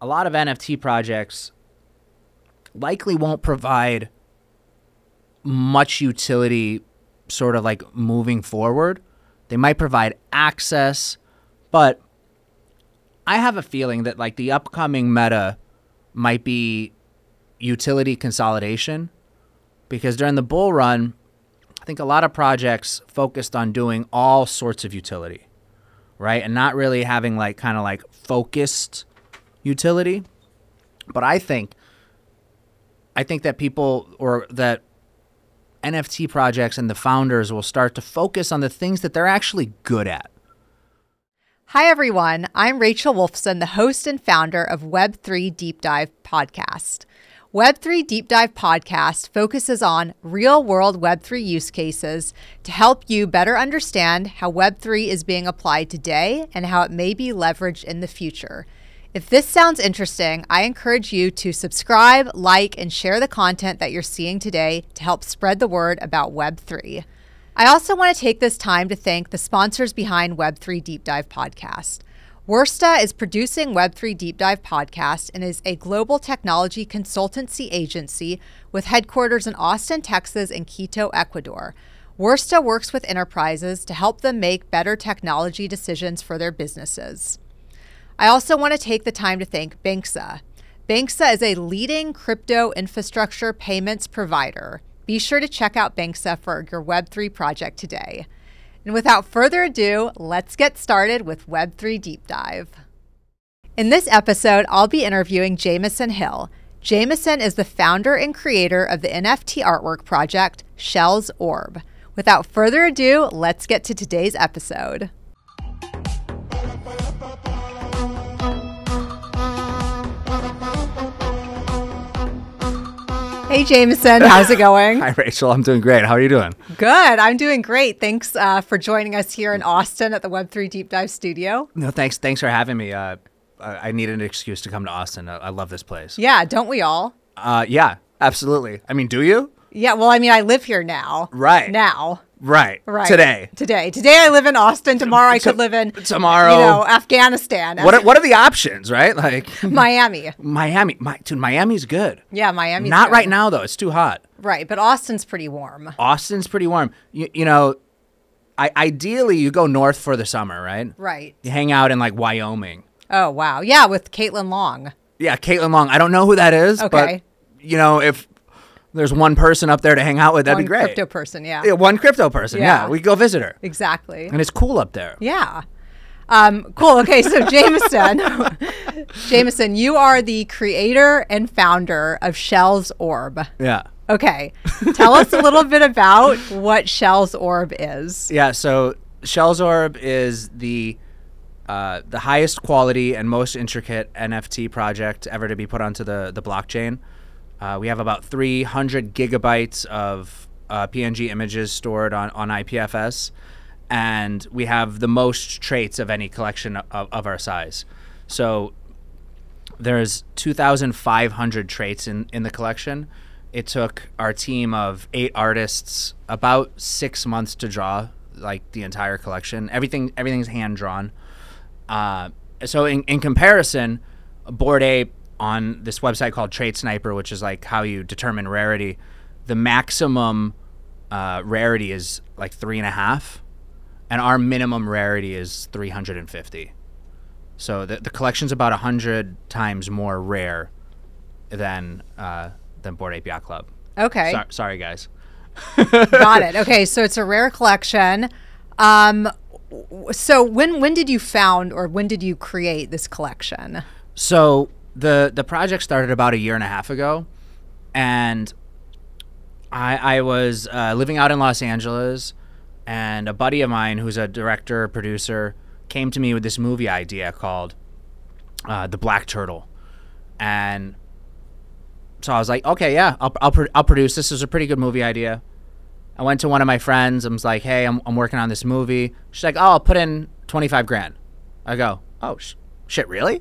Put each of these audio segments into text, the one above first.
a lot of NFT projects likely won't provide much utility sort of like moving forward. They might provide access, but I have a feeling that like the upcoming meta might be utility consolidation because during the bull run, I think a lot of projects focused on doing all sorts of utility, right? And not really having like kind of like focused utility. But I think I think that people or that NFT projects and the founders will start to focus on the things that they're actually good at. Hi, everyone. I'm Rachel Wolfson, the host and founder of Web3 Deep Dive Podcast. Web3 Deep Dive Podcast focuses on real world Web3 use cases to help you better understand how Web3 is being applied today and how it may be leveraged in the future. If this sounds interesting, I encourage you to subscribe, like, and share the content that you're seeing today to help spread the word about Web3. I also want to take this time to thank the sponsors behind Web3 Deep Dive Podcast. Wursta is producing Web3 Deep Dive Podcast and is a global technology consultancy agency with headquarters in Austin, Texas, and Quito, Ecuador. Wursta works with enterprises to help them make better technology decisions for their businesses. I also want to take the time to thank Banxa. Banxa is a leading crypto infrastructure payments provider. Be sure to check out Banxa for your Web3 project today. And without further ado, let's get started with Web3 Deep Dive. In this episode, I'll be interviewing Jamieson Hill. Jamieson is the founder and creator of the NFT artwork project Shellz Orb. Without further ado, let's get to today's episode. Hey, Jamieson, how's it going? Hi, Rachel. I'm doing great. How are you doing? Good. I'm doing great. Thanks uh, for joining us here in Austin at the Web3 Deep Dive Studio. No, thanks. Thanks for having me. Uh, I needed an excuse to come to Austin. I, I love this place. Yeah, don't we all? Uh, yeah, absolutely. I mean, do you? Yeah, well, I mean, I live here now. Right. Now. Right. Right. Today. Today. Today I live in Austin. Tomorrow I could live in tomorrow. You know, Afghanistan. What are, what are the options, right? Like Miami. Miami. My, dude, Miami's good. Yeah, Miami. Not right now though. It's too hot. Right, but Austin's pretty warm. Austin's pretty warm. You, you know, I, ideally you go north for the summer, right? Right. You hang out in like Wyoming. Oh wow. Yeah, with Caitlin Long. Yeah, Caitlin Long. I don't know who that is, Okay. but you know, if there's one person up there to hang out with, that'd One be great. crypto person. Yeah. Yeah, one crypto person. Yeah. Yeah. we go visit her, Exactly. and it's cool up there. Yeah. Um, cool. Okay, so Jamieson, Jamieson, you are the creator and founder of Shellz Orb. Yeah. Okay, tell us a little bit about what Shellz Orb is. Yeah, so Shellz Orb is the uh, the highest quality and most intricate NFT project ever to be put onto the the blockchain. Uh, we have about 300 gigabytes of uh, PNG images stored on on IPFS, and we have the most traits of any collection of, of our size. So there's 2,500 traits in, in the collection. It took our team of eight artists about six months to draw like the entire collection. Everything everything's hand drawn. Uh, so in, in comparison, Bored Ape on this website called Trait Sniper, which is like how you determine rarity, the maximum uh, rarity is like three and a half, and our minimum rarity is 350. So the, the collection's about 100 times more rare than uh, than Bored Ape Yacht Club. Okay, Sorry, sorry, guys. got it. Okay, so it's a rare collection. Um, so when when did you found or when did you create this collection? So the the project started about a year and a half ago, and I I was uh, living out in Los Angeles, and a buddy of mine who's a director producer came to me with this movie idea called uh, The Black Turtle, and so I was like, okay, yeah, I'll I'll, pro- I'll produce this. Is a pretty good movie idea. I went to one of my friends. I was like, hey, I'm, I'm working on this movie. She's like, oh, I'll put in 25 grand. I go, oh, sh- shit, really?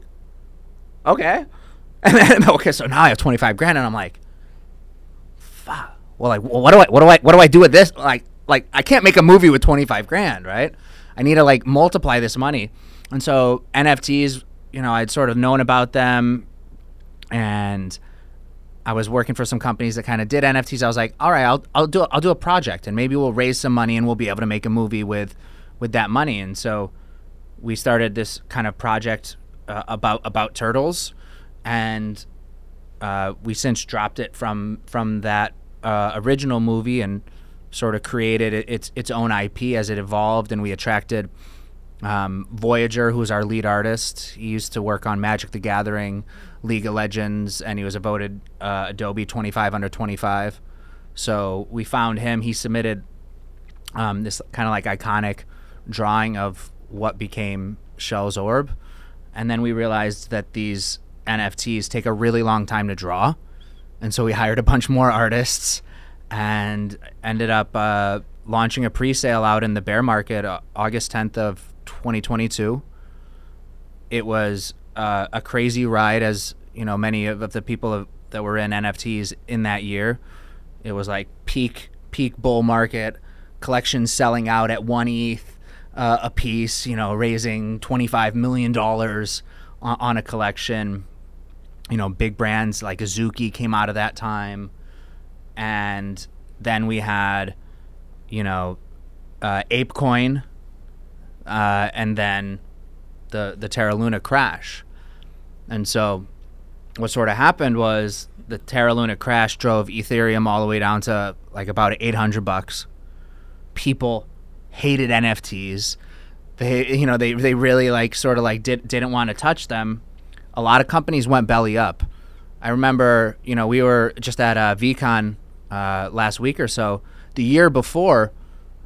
Okay. And then okay, so now I have twenty five grand, and I'm like, fuck. Well, like, what do I, what do I, what do I do with this? Like, like I can't make a movie with twenty five grand, right? I need to like multiply this money, and so NFTs, you know, I'd sort of known about them and I was working for some companies that kind of did NFTs. I was like, all right, I'll I'll do I'll do a project and maybe we'll raise some money and we'll be able to make a movie with with that money. And so we started this kind of project uh, about about turtles, and uh, we since dropped it from from that uh, original movie and sort of created it, its its own IP as it evolved, and we attracted um, Voyager, who's our lead artist. He used to work on Magic the Gathering, League of Legends, and he was a voted uh, Adobe 25 under 25. So we found him. He submitted um, this kind of like iconic drawing of what became Shellz Orb. And then we realized that these NFTs take a really long time to draw. And so we hired a bunch more artists and ended up uh, launching a pre sale out in the bear market uh, August 10th of 2022. It was uh, a crazy ride, as you know, many of the people that were in NFTs in that year. It was like peak peak bull market, collections selling out at one ETH uh, a piece, you know, raising $25 million on, on, a collection. You know, big brands like Azuki came out of that time. And then we had, you know, uh, ApeCoin, uh, and then the, the Terra Luna crash. And so what sort of happened was the Terra Luna crash drove Ethereum all the way down to like about 800 bucks. People hated NFTs. They you know they they really like sort of like did didn't want to touch them. A lot of companies went belly up. I remember you know we were just at uh, VeeCon uh, last week or so. The year before,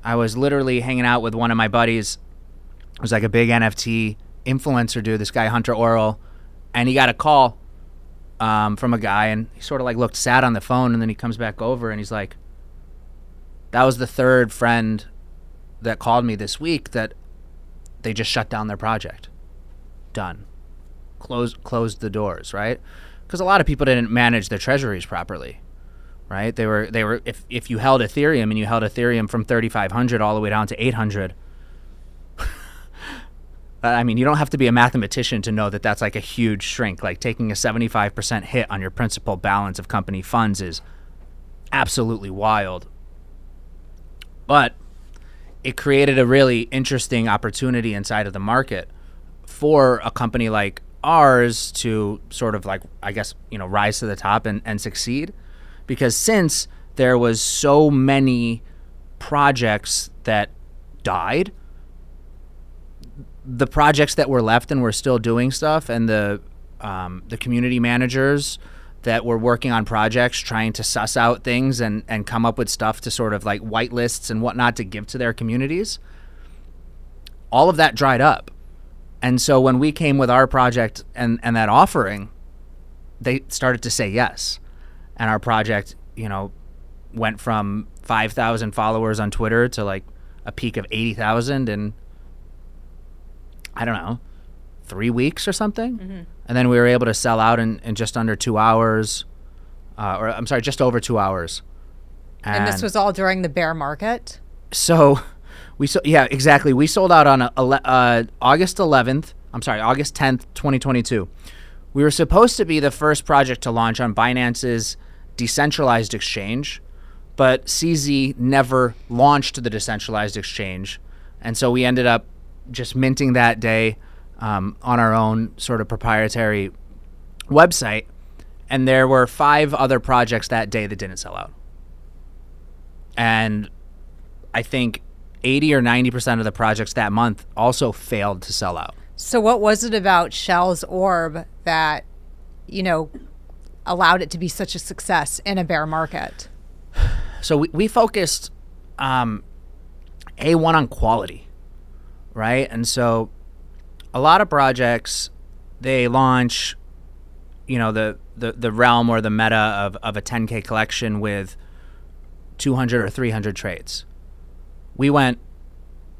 I was literally hanging out with one of my buddies. It was like a big NFT influencer dude. This guy Hunter Orrell, and he got a call um, from a guy, and he sort of like looked sad on the phone, and then he comes back over and he's like, "That was the third friend that called me this week that they just shut down their project. Done. Closed closed the doors, right? Because a lot of people didn't manage their treasuries properly, right? They were they were if if you held Ethereum and you held Ethereum from 3500 all the way down to 800 I mean, you don't have to be a mathematician to know that that's like a huge shrink. Like taking a 75% hit on your principal balance of company funds is absolutely wild. But it created a really interesting opportunity inside of the market for a company like ours to sort of like I guess you know rise to the top and, and succeed. Because since there was so many projects that died the projects that were left and were still doing stuff and the um, the community managers that were working on projects trying to suss out things and, and come up with stuff to sort of like white lists and whatnot to give to their communities. All of that dried up. And so when we came with our project and, and that offering they started to say yes. And our project you know went from 5000 followers on twitter to like a peak of 80000 and i don't know three weeks or something mm-hmm and then we were able to sell out in, in just under two hours, uh, or I'm sorry, just over two hours. And, and, this was all during the bear market. So, we so yeah exactly. We sold out on a, uh, August 11th. I'm sorry, August 10th, 2022. We were supposed to be the first project to launch on Binance's decentralized exchange, but CZ never launched the decentralized exchange, and so we ended up just minting that day um, on our own sort of proprietary website. And there were five other projects that day that didn't sell out. And I think 80 or 90% of the projects that month also failed to sell out. So, what was it about Shellz Orb that, you know, allowed it to be such a success in a bear market? So, we, we focused um, A1 on quality, right? And so a lot of projects they launch you know the, the, the realm or the meta of, of a 10k collection with 200 or 300 traits. We went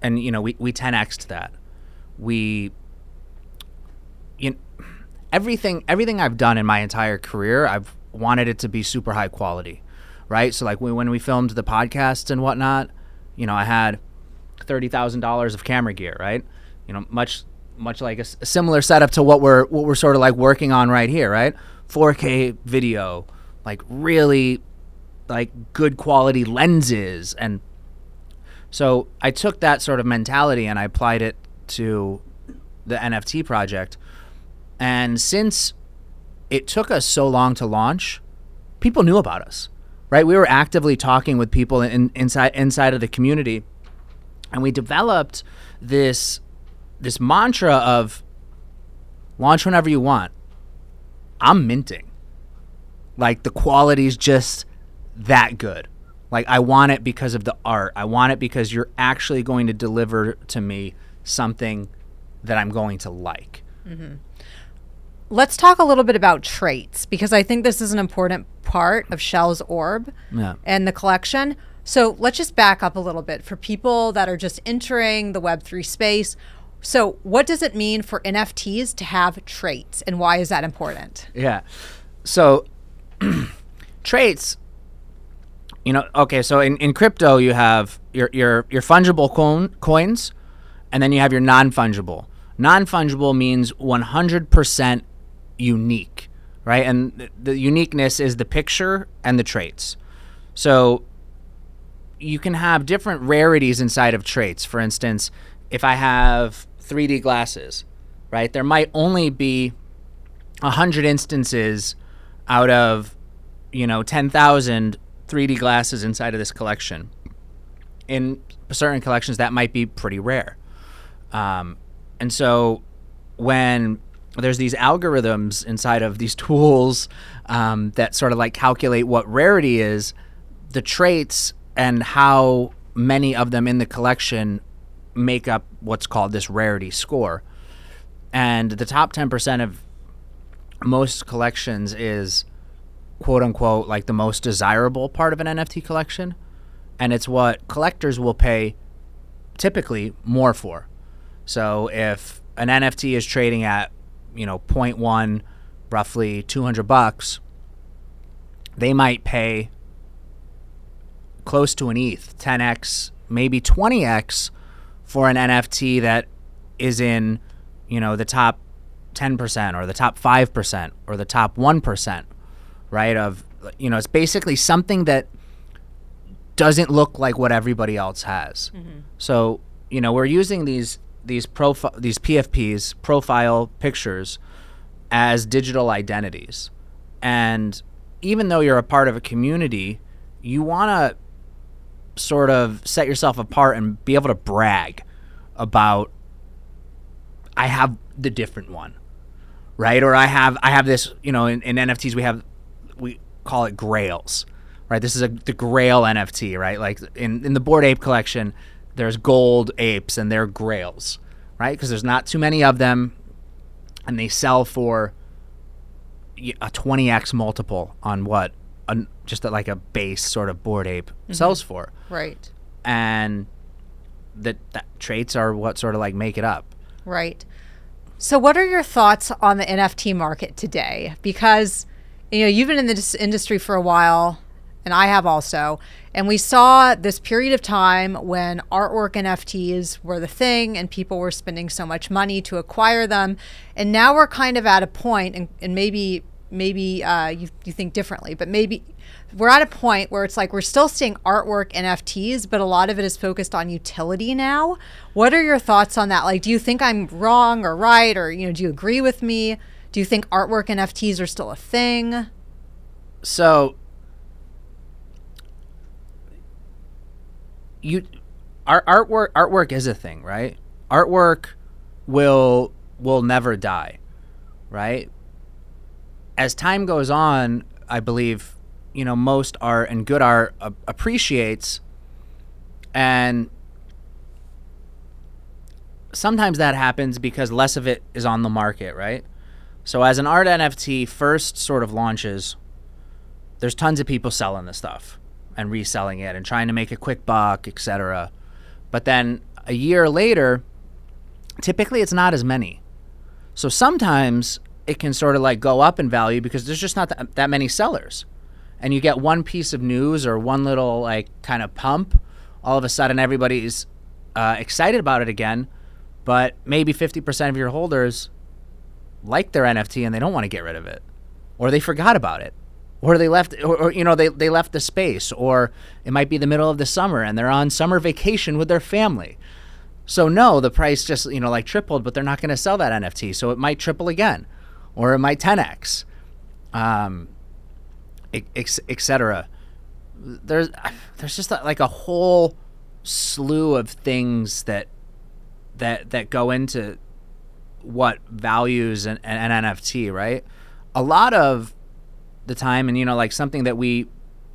and you know we, we 10x'd that. We you know, everything everything i've done in my entire career i've wanted it to be super high quality right? So like when we filmed the podcast and whatnot you know i had $30000 of camera gear right? You know much much like a, a, similar setup to what we're what we're sort of like working on right here, right? 4K video, like really like good quality lenses and so I took that sort of mentality and I applied it to the NFT project. And since it took us so long to launch, people knew about us. Right? We were actively talking with people in, inside inside of the community and we developed this this mantra of launch whenever you want. I'm minting. Like the quality's just that good. Like I want it because of the art. I want it because you're actually going to deliver to me something that I'm going to like. Mm-hmm. Let's talk a little bit about traits because I think this is an important part of Shellz orb yeah. and the collection. So let's just back up a little bit for people that are just entering the Web3 space. So, what does it mean for NFTs to have traits and why is that important? Yeah. So, traits, you know, okay, so in, in crypto, you have your, your, your fungible coin, coins and then you have your non fungible. Non fungible means 100% unique, right? And th- the uniqueness is the picture and the traits. So, you can have different rarities inside of traits. For instance, if I have 3D glasses, right? There might only be 100 instances out of, you know, 10,000 3D glasses inside of this collection. In certain collections, that might be pretty rare. Um, and so when there's these algorithms inside of these tools um, that sort of like calculate what rarity is, the traits and how many of them in the collection make up what's called this rarity score. And the top 10% of most collections is quote unquote like the most desirable part of an NFT collection. And it's what collectors will pay typically more for. So if an NFT is trading at, you know, 0.1, roughly 200 bucks, they might pay close to an ETH, 10x, maybe 20x for an NFT that is in, you know, the top 10% or the top 5% or the top 1%, right? Of, you know, it's basically something that doesn't look like what everybody else has. Mm-hmm. So, you know, we're using these these profile these PFPs, profile pictures as digital identities. And even though you're a part of a community, you want to sort of set yourself apart and be able to brag about I have the different one, right? Or I have I have this, you know, in, in NFTs we have we call it grails, right? This is a the Grail NFT, right? Like in in the bored Ape collection, there's gold apes and they're grails, right? Because there's not too many of them, and they sell for a 20x multiple on what a, just a, like a base sort of bored Ape mm-hmm. sells for. Right. And that, that traits are what sort of like make it up. Right. So, what are your thoughts on the NFT market today? Because you know you've been in this industry for a while, and I have also. And we saw this period of time when artwork NFTs were the thing, and people were spending so much money to acquire them. And now we're kind of at a point, and, and maybe maybe uh, you, you think differently, but maybe we're at a point where it's like we're still seeing artwork NFTs, but a lot of it is focused on utility now. What are your thoughts on that? Like, do you think I'm wrong or right, or you know, do you agree with me? Do you think artwork NFTs are still a thing? So, you, art artwork artwork is a thing, right? Artwork will will never die, right? As time goes on, I believe you know most art and good art appreciates and sometimes that happens because less of it is on the market right? So as an art nft first sort of launches there's tons of people selling the stuff and reselling it and trying to make a quick buck etc but then a year later typically it's not as many. So sometimes it can sort of like go up in value because there's just not that, that many sellers. And you get one piece of news or one little like kind of pump, all of a sudden everybody's uh, excited about it again. But maybe 50% of your holders like their NFT and they don't want to get rid of it. or they forgot about it. Or they left or, or, you know they, they left the space. Or it might be the middle of the summer and they're on summer vacation with their family. So no the price just you know like tripled but they're not going to sell that nft so it might triple again or it might 10x um etc there's there's just like a whole slew of things that that that go into what values an, an NFT, right? A lot of the time, and you know, like something that we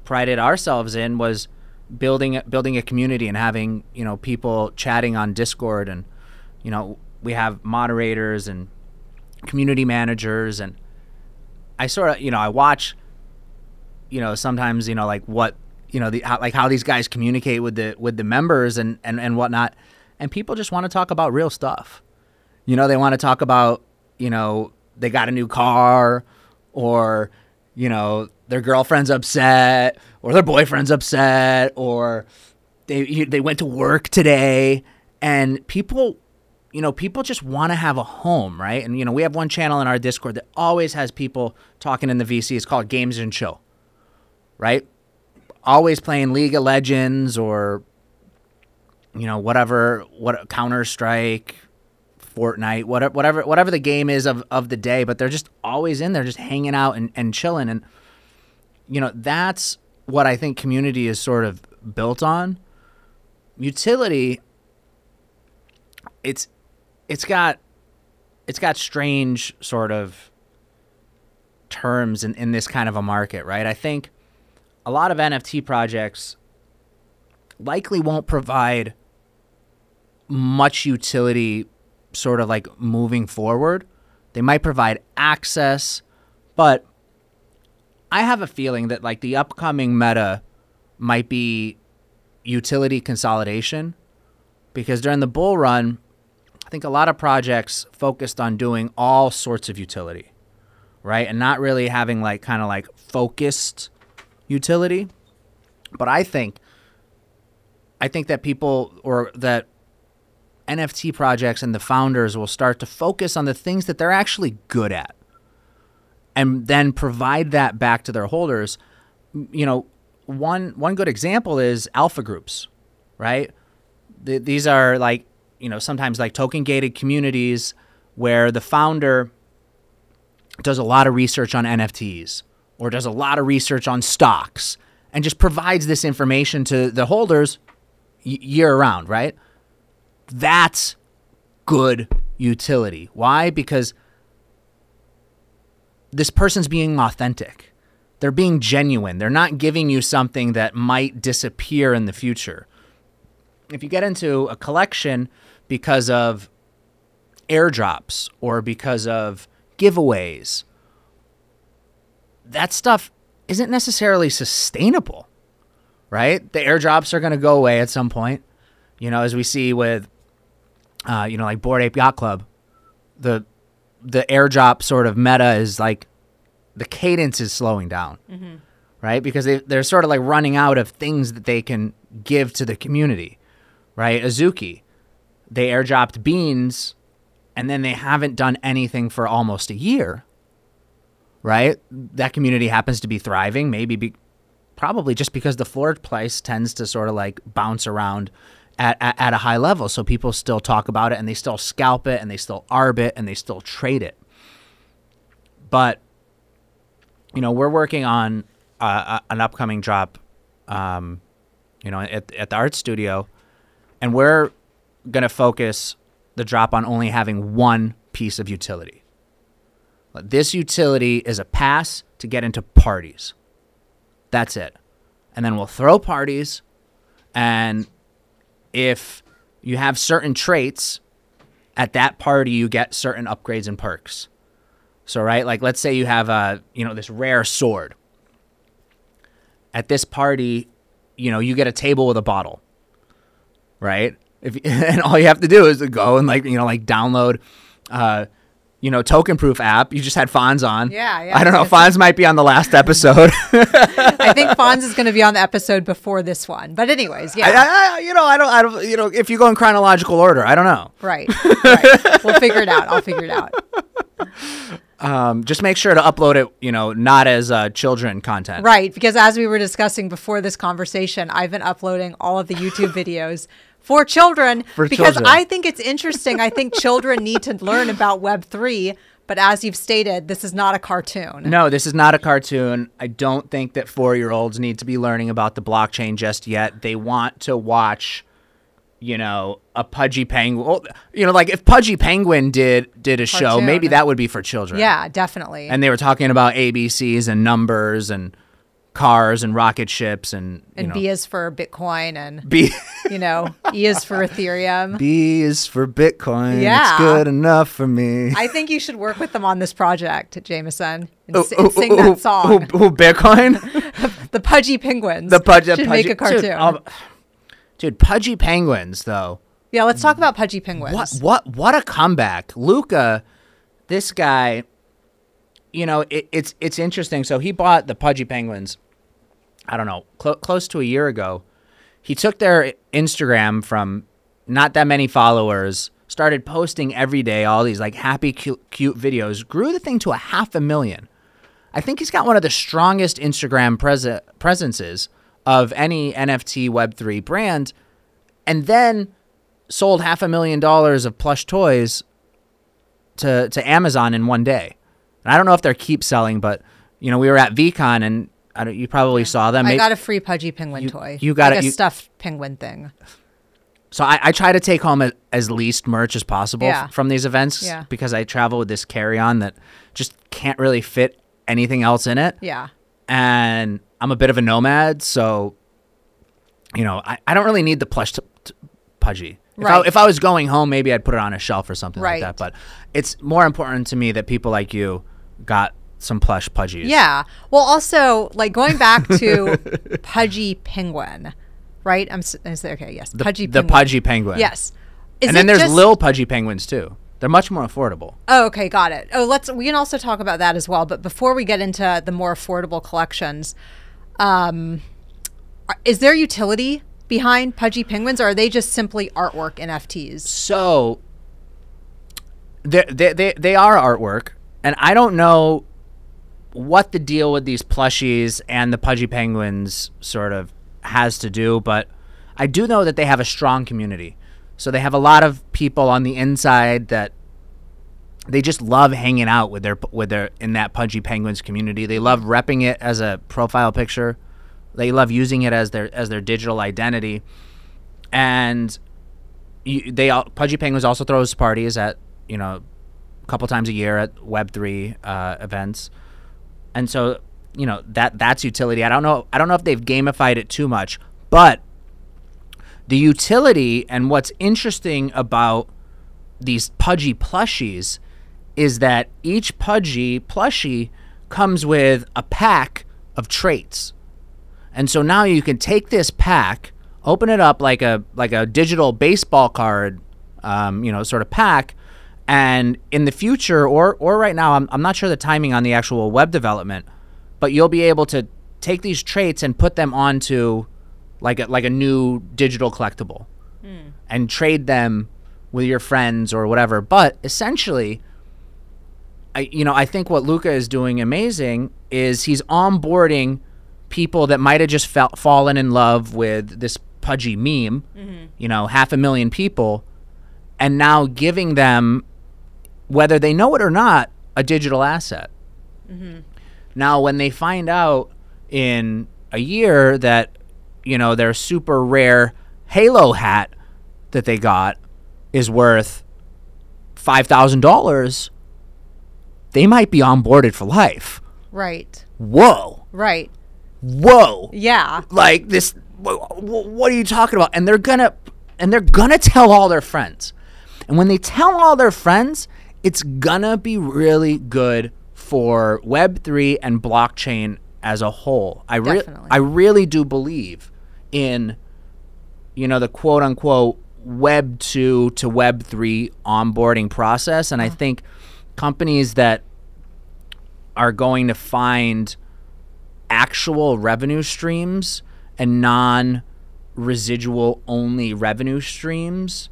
prided ourselves in was building building a community and having you know people chatting on Discord, and you know we have moderators and community managers, and I sort of you know I watch, you know sometimes you know like what you know the how, like how these guys communicate with the with the members and and and whatnot, and people just want to talk about real stuff. You know, they want to talk about, you know, they got a new car or, you know, their girlfriend's upset or their boyfriend's upset or they they went to work today. And people you know, people just want to have a home, right? And you know, we have one channel in our Discord that always has people talking in the VC. It's called Games and Chill. Right? Always playing League of Legends or you know, whatever what Counter Strike, Fortnite, whatever whatever whatever the game is of, of the day, but they're just always in there, just hanging out and, and chilling. And you know, that's what I think community is sort of built on. Utility it's it's got it's got strange sort of terms in, in this kind of a market, right? I think a lot of NFT projects likely won't provide much utility sort of like moving forward. They might provide access, but I have a feeling that like the upcoming meta might be utility consolidation because during the bull run, I think a lot of projects focused on doing all sorts of utility, right? And not really having like kind of like focused utility. But I think I think that people or that NFT projects and the founders will start to focus on the things that they're actually good at and then provide that back to their holders. You know, one one good example is alpha groups, right? The, these are like, you know, sometimes like token gated communities where the founder does a lot of research on NFTs or does a lot of research on stocks and just provides this information to the holders year round, right? That's good utility. Why? Because this person's being authentic. They're being genuine. They're not giving you something that might disappear in the future. If you get into a collection because of airdrops or because of giveaways, that stuff isn't necessarily sustainable, right? The airdrops are going to go away at some point. You know, as we see with uh, you know, like Bored Ape Yacht Club, the the airdrop sort of meta is like the cadence is slowing down, mm-hmm. right? Because they they're sort of like running out of things that they can give to the community, right? Azuki, they airdropped beans, and then they haven't done anything for almost a year, right? That community happens to be thriving, maybe be, probably just because the floor price tends to sort of like bounce around at, at, at, a high level. So people still talk about it and they still scalp it and they still arb it and they still trade it. But, you know, we're working on uh, an upcoming drop, um, you know, at, at the art studio, and we're going to focus the drop on only having one piece of utility. This utility is a pass to get into parties. That's it. And then we'll throw parties and if you have certain traits at that party, you get certain upgrades and perks. So, right, like let's say you have a, you know, this rare sword. At this party, you know, you get a table with a bottle, right? If and all you have to do is to go and like, you know, like download uh, you know, token proof app. You just had Fonz on. Yeah, yeah. I don't know. Fonz might be on the last episode. I think Fonz is going to be on the episode before this one. But anyways, yeah. I, I, you know, I don't, I don't, you know, if you go in chronological order, I don't know. Right. right. we'll figure it out. I'll figure it out. Um, just make sure to upload it, you know, not as uh, children content. Right, because as we were discussing before this conversation, I've been uploading all of the YouTube videos for children For because children. I think it's interesting. I think children need to learn about Web3, but as you've stated, this is not a cartoon. No, this is not a cartoon. I don't think that four year olds need to be learning about the blockchain just yet. They want to watch, you know, a Pudgy Penguin. Well, you know, like if Pudgy Penguin did did a show, maybe that would be for children. Yeah, definitely. And they were talking about ABCs and numbers and cars and rocket ships and you and know, B is for Bitcoin and B you know, E is for Ethereum. B is for Bitcoin. Yeah. It's good enough for me. I think you should work with them on this project, Jamieson, and, Ooh, s- and ooh, sing ooh, that ooh, song. ooh, ooh, Bitcoin? The Pudgy Penguins. the Pudgy should Pudgy, make a cartoon. Dude, um, dude, Pudgy Penguins though. yeah, let's talk about Pudgy Penguins. What what what a comeback. Luca, this guy, you know, it, it's it's interesting. So he bought the Pudgy Penguins, I don't know, clo- close to a year ago. He took their Instagram from not that many followers, started posting every day all these like happy cute, cute videos, grew the thing to a half a million. I think he's got one of the strongest Instagram prese- presences of any NFT Web3 brand. And then sold half a million dollars of plush toys to to Amazon in one day. And I don't know if they're keep selling, but you know, we were at VeeCon and I don't, you probably saw them. I Maybe- got a free Pudgy Penguin You- toy. you got like a you- stuffed penguin thing. so I, I try to take home a, as least merch as possible f- from these events Yeah. because I travel with this carry-on that just can't really fit anything else in it. Yeah. and I'm a bit of a nomad, so you know I, I don't really need the plush t- t- pudgy. If, I, Right. if I was going home, maybe I'd put it on a shelf or something Right. like that. But it's more important to me that people like you got some plush pudgies. Yeah. Well, also, like going back to Pudgy Penguin, right? I'm s- is there, okay. Yes, the, Pudgy the Penguin. pudgy penguin. Yes. Is and then it there's just- lil pudgy penguins too. They're much more affordable. Oh, okay, got it. Oh, let's. We can also talk about that as well. But before we get into the more affordable collections, um, are- is there utility behind Pudgy Penguins, or are they just simply artwork NFTs? So they they they, they are artwork, and I don't know what the deal with these plushies and the pudgy penguins sort of has to do, but I do know that they have a strong community. So they have a lot of people on the inside that they just love hanging out with their with their in that pudgy penguins community. They love repping it as a profile picture. They love using it as their as their digital identity, and you, they all, pudgy penguins also throws parties at you know a couple times a year at Web three uh, events, and so you know that that's utility. I don't know. I don't know if they've gamified it too much, but the utility and what's interesting about these pudgy plushies is that each pudgy plushie comes with a pack of traits. And so now you can take this pack, open it up like a like a digital baseball card, um, you know, sort of pack, and in the future or or right now, I'm I'm not sure the timing on the actual web development, but you'll be able to take these traits and put them onto like a like a new digital collectible hmm. and trade them with your friends or whatever. But essentially, I you know I think what Luca is doing amazing is he's onboarding people that might have just felt fallen in love with this pudgy meme, mm-hmm. you know, half a million people, and now giving them, whether they know it or not, a digital asset. Mm-hmm. Now, when they find out in a year that, you know, their super rare Halo hat that they got is worth $5,000, they might be onboarded for life. Right. Whoa. Right. Whoa. Yeah. Like this wh- wh- what are you talking about? And they're going to and they're going to tell all their friends. And when they tell all their friends, it's going to be really good for web3 and blockchain as a whole. I really I really do believe in you know the quote unquote web 2 to web 3 onboarding process and I uh-huh. think companies that are going to find actual revenue streams and non residual only revenue streams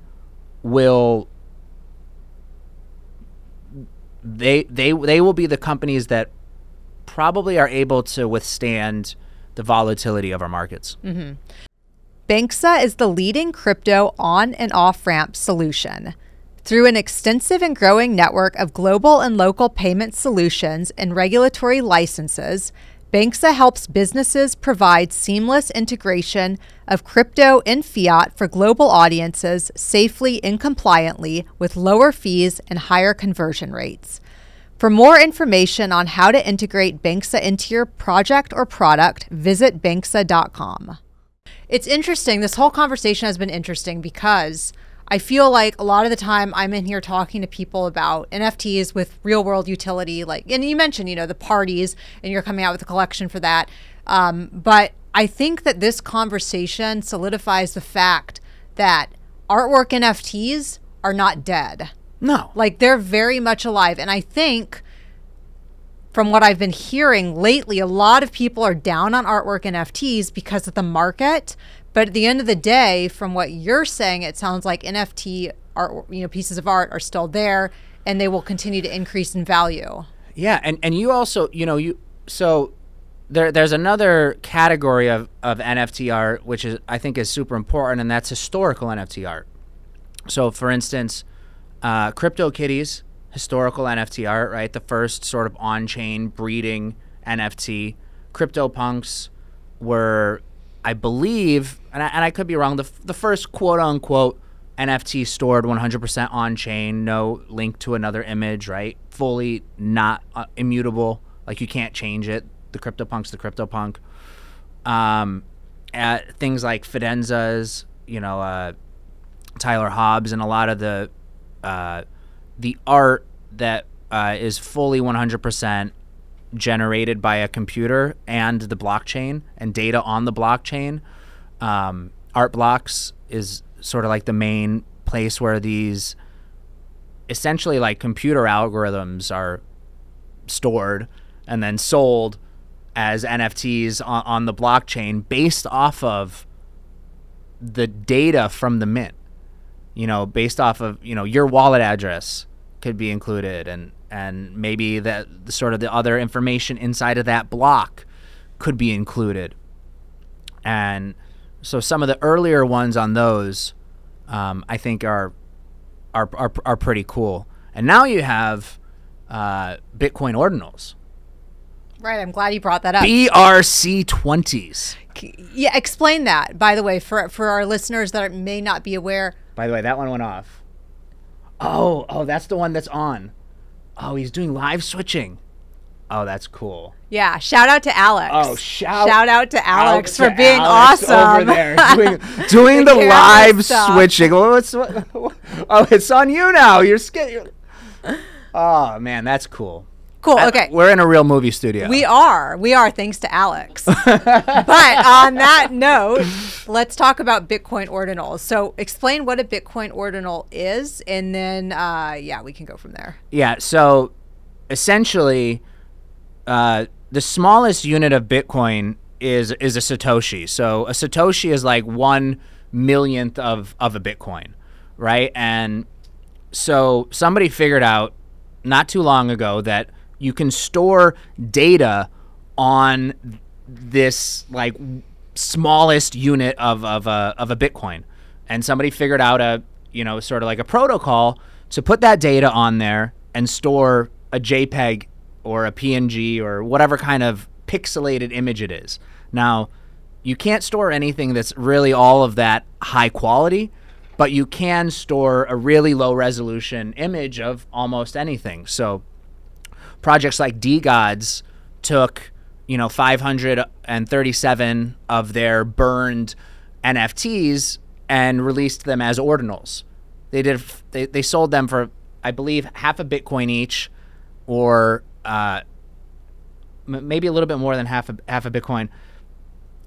will they they they will be the companies that probably are able to withstand the volatility of our markets. Mm-hmm. Banxa is the leading crypto on and off ramp solution. Through an extensive and growing network of global and local payment solutions and regulatory licenses, Banxa helps businesses provide seamless integration of crypto and fiat for global audiences safely and compliantly with lower fees and higher conversion rates. For more information on how to integrate Banxa into your project or product, visit banxa.com. It's interesting. This whole conversation has been interesting because I feel like a lot of the time I'm in here talking to people about NFTs with real world utility. Like, and you mentioned, you know, the parties, and you're coming out with a collection for that. Um, but I think that this conversation solidifies the fact that artwork NFTs are not dead. No. Like, they're very much alive. And I think from what I've been hearing lately, a lot of people are down on artwork NFTs because of the market. But at the end of the day, from what you're saying, it sounds like NFT art, you know, pieces of art are still there and they will continue to increase in value. Yeah, and and you also, you know, you so there there's another category of of NFT art which is I think is super important and that's historical NFT art. So for instance, uh, CryptoKitties historical NFT art, right? The first sort of on chain breeding NFT. CryptoPunks were, I believe, and I, and I could be wrong, the, the first quote unquote NFT stored 100% on chain, no link to another image, right? Fully not uh, immutable. Like you can't change it. The CryptoPunk's the CryptoPunk. Um, at things like Fidenza's, you know, uh, Tyler Hobbs, and a lot of the uh, the art that uh, is fully 100% generated by a computer and the blockchain and data on the blockchain. Um, Art Blocks is sort of like the main place where these essentially like computer algorithms are stored and then sold as NFTs on, on the blockchain based off of the data from the mint. You know, based off of, you know, your wallet address could be included and and maybe that sort of the other information inside of that block could be included and so some of the earlier ones on those um, I think are, are are are pretty cool and now you have uh, Bitcoin ordinals Right, I'm glad you brought that up. BRC 20s. Yeah, explain that. By the way, for for our listeners that may not be aware. By the way, that one went off. Oh, oh, that's the one that's on. Oh, he's doing live switching. Oh, that's cool. Yeah, shout out to Alex. Oh, shout, shout out to Alex, for to being Alex awesome over there doing, doing the, camera live stuff. switching. What's what, oh, it's on you now. You're scared. Oh man, that's cool. Cool. Okay. we're in a real movie studio. We are. We are, thanks to Alex. but on that note, let's talk about Bitcoin ordinals. So, explain what a Bitcoin ordinal is, and then, uh, yeah, we can go from there. Yeah. So essentially, uh, the smallest unit of Bitcoin is is a satoshi. So a satoshi is like one millionth of of a Bitcoin, right? And so somebody figured out not too long ago that you can store data on this like smallest unit of of a of a Bitcoin, and somebody figured out a you know sort of like a protocol to put that data on there and store a JPEG or a PNG or whatever kind of pixelated image it is. Now, you can't store anything that's really all of that high quality, but you can store a really low resolution image of almost anything. So projects like DeGods took, you know, 537 of their burned NFTs and released them as ordinals. They did they, they sold them for I believe half a Bitcoin each or uh, m- maybe a little bit more than half a half a Bitcoin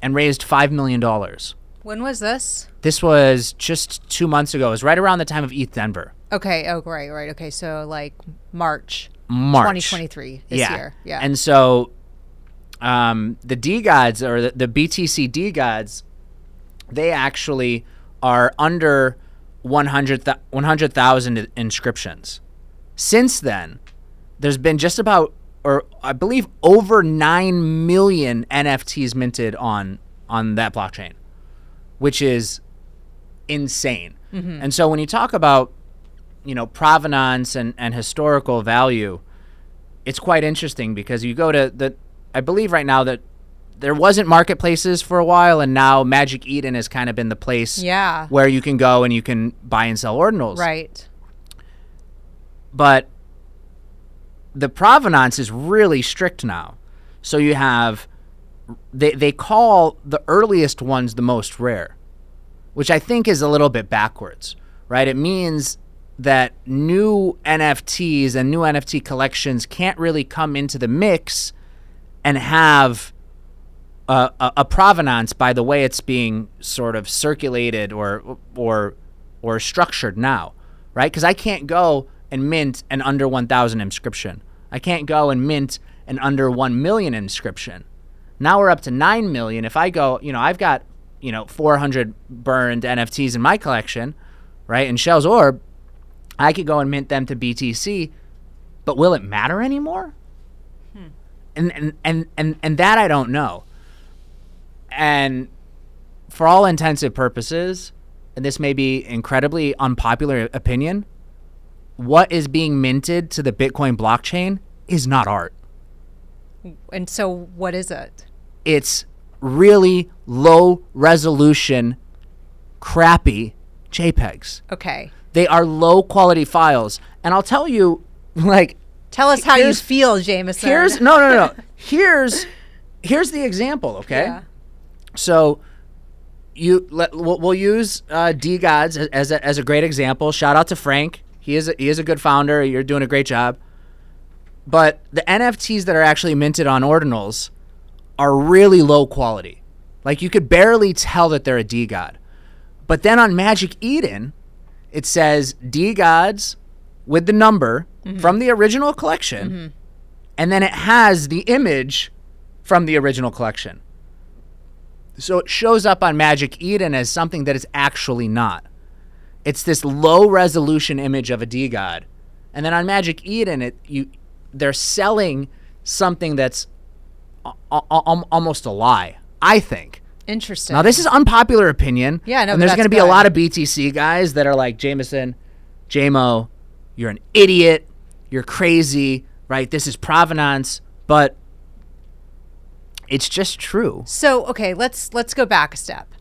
and raised 5 million dollars. When was this? This was just 2 months ago. It was right around the time of ETH Denver. Okay. Oh, right, right. Okay. So, like March, March 2023 this yeah. year. Yeah. And so um, the DeGods or the, the BTC DeGods, they actually are under 100 100,000 inscriptions. Since then, there's been just about, or I believe over nine million NFTs minted on on that blockchain, which is insane. And so when you talk about, you know, provenance and, and historical value, it's quite interesting because you go to the, I believe right now that there wasn't marketplaces for a while, and now Magic Eden has kind of been the place Yeah. where you can go and you can buy and sell ordinals. Right. But the provenance is really strict now. So you have they they call the earliest ones the most rare, which I think is a little bit backwards, right? It means that new NFTs and new NFT collections can't really come into the mix and have a, a, a provenance by the way it's being sort of circulated or or or structured now, right? Because I can't go and mint an under 1,000 inscription. I can't go and mint an under 1 million inscription. Now we're up to 9 million. If I go, you know, I've got, you know, 400 burned NFTs in my collection, right? And Shellz Orb, I could go and mint them to BTC, but will it matter anymore? Hmm. And, and, and, and, and that I don't know. And for all intensive purposes, and this may be incredibly unpopular opinion, what is being minted to the Bitcoin blockchain is not art. And so, what is it? It's really low resolution, crappy JPEGs. Okay. They are low quality files. And I'll tell you, like, Tell us how you feel, Jamieson. here's no, no, no. Here's here's the example, okay? Yeah. So you let we'll, we'll use uh, DeGods as as a, as a great example. Shout out to Frank. He is a, he is a good founder. You're doing a great job. But the NFTs that are actually minted on ordinals are really low quality. Like you could barely tell that they're a DeGod. But then on Magic Eden, it says DeGods with the number mm-hmm. from the original collection, mm-hmm. and then it has the image from the original collection. So it shows up on Magic Eden as something that is actually not. It's this low resolution image of a DeGod. And then on Magic Eden it you they're selling something that's a- a- almost a lie, I think. Interesting. Now this is unpopular opinion. Yeah, no, And there's going to be a lot of BTC guys that are like Jamieson, JMO, you're an idiot, you're crazy, right? This is provenance, but it's just true. So, okay, let's let's go back a step.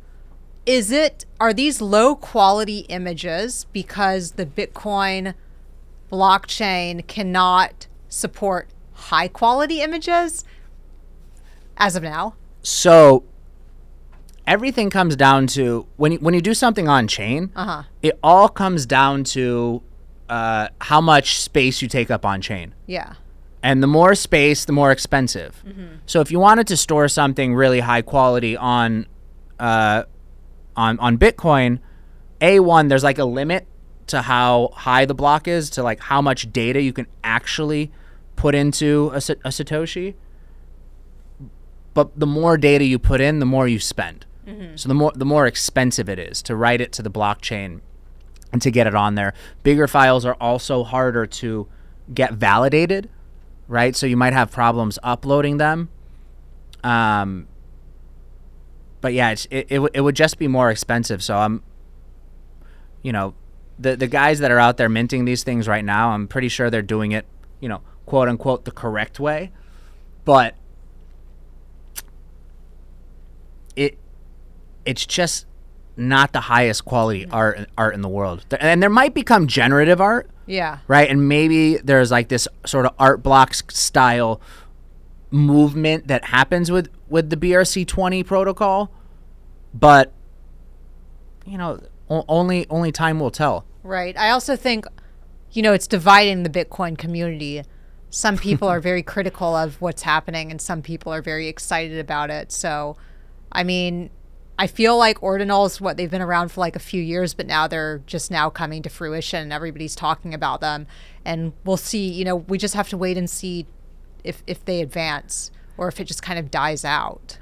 Is it are these low quality images because the Bitcoin blockchain cannot support high quality images as of now? So everything comes down to when you, when you do something on chain, Uh-huh. it all comes down to uh, how much space you take up on chain. Yeah. and the more space, the more expensive. Mm-hmm. So if you wanted to store something really high quality on, uh, on on Bitcoin, a one there's like a limit to how high the block is to like how much data you can actually put into a, a satoshi. But the more data you put in, the more you spend. So the more the more expensive it is to write it to the blockchain and to get it on there. Bigger files are also harder to get validated, right? So you might have problems uploading them. Um, but yeah, it, it, w- it would just be more expensive. So I'm, you know, the, the guys that are out there minting these things right now, I'm pretty sure they're doing it, you know, quote unquote, the correct way. But it, it's just not the highest quality art art in the world. And there might become generative art, Yeah. right? And maybe there's like this sort of art blocks style movement that happens with with the BRC20 protocol, but you know, o- only only time will tell. Right. I also think, you know, it's dividing the Bitcoin community. Some people are very critical of what's happening, and some people are very excited about it. So, I mean, I feel like ordinals, what they've been around for like a few years, but now they're just now coming to fruition. and Everybody's talking about them, and we'll see. You know, we just have to wait and see if if they advance or if it just kind of dies out.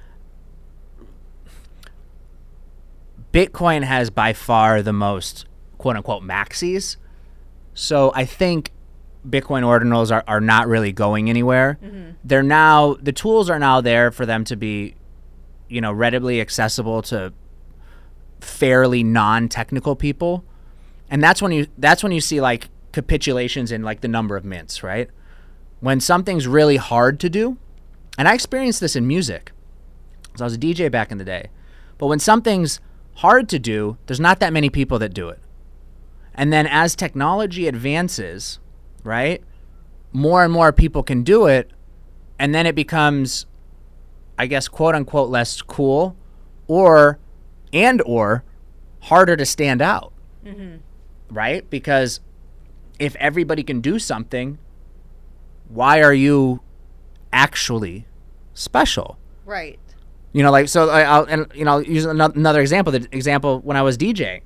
Bitcoin has by far the most quote unquote maxis. So I think Bitcoin ordinals are, are not really going anywhere. Mm-hmm. They're now the tools are now there for them to be, you know, readily accessible to fairly non-technical people. And that's when you that's when you see like capitulations in like the number of mints, right? When something's really hard to do, and I experienced this in music. So I was a DJ back in the day. But when something's hard to do, there's not that many people that do it. And then as technology advances, right, more and more people can do it. And then it becomes, I guess, quote unquote, less cool or, and or harder to stand out. Mm-hmm. Right? Because if everybody can do something, why are you actually special? Right. You know, like so. I, I'll and you know I'll use another example. The example when I was DJing.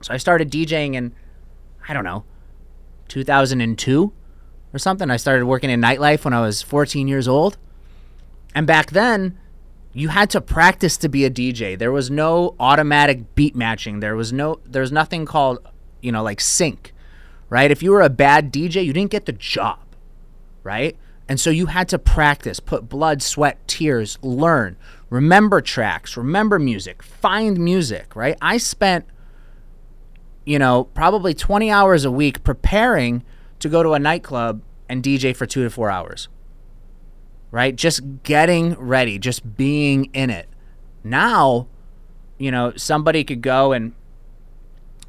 So I started DJing in, I don't know, 2002 or something. I started working in nightlife when I was 14 years old, and back then, you had to practice to be a DJ. There was no automatic beat matching. There was no. There was nothing called, you know, like sync, right? If you were a bad DJ, you didn't get the job right? And so you had to practice, put blood, sweat, tears, learn, remember tracks, remember music, find music, right? I spent, you know, probably 20 hours a week preparing to go to a nightclub and DJ for two to four hours, right? Just getting ready, just being in it. Now, you know, somebody could go and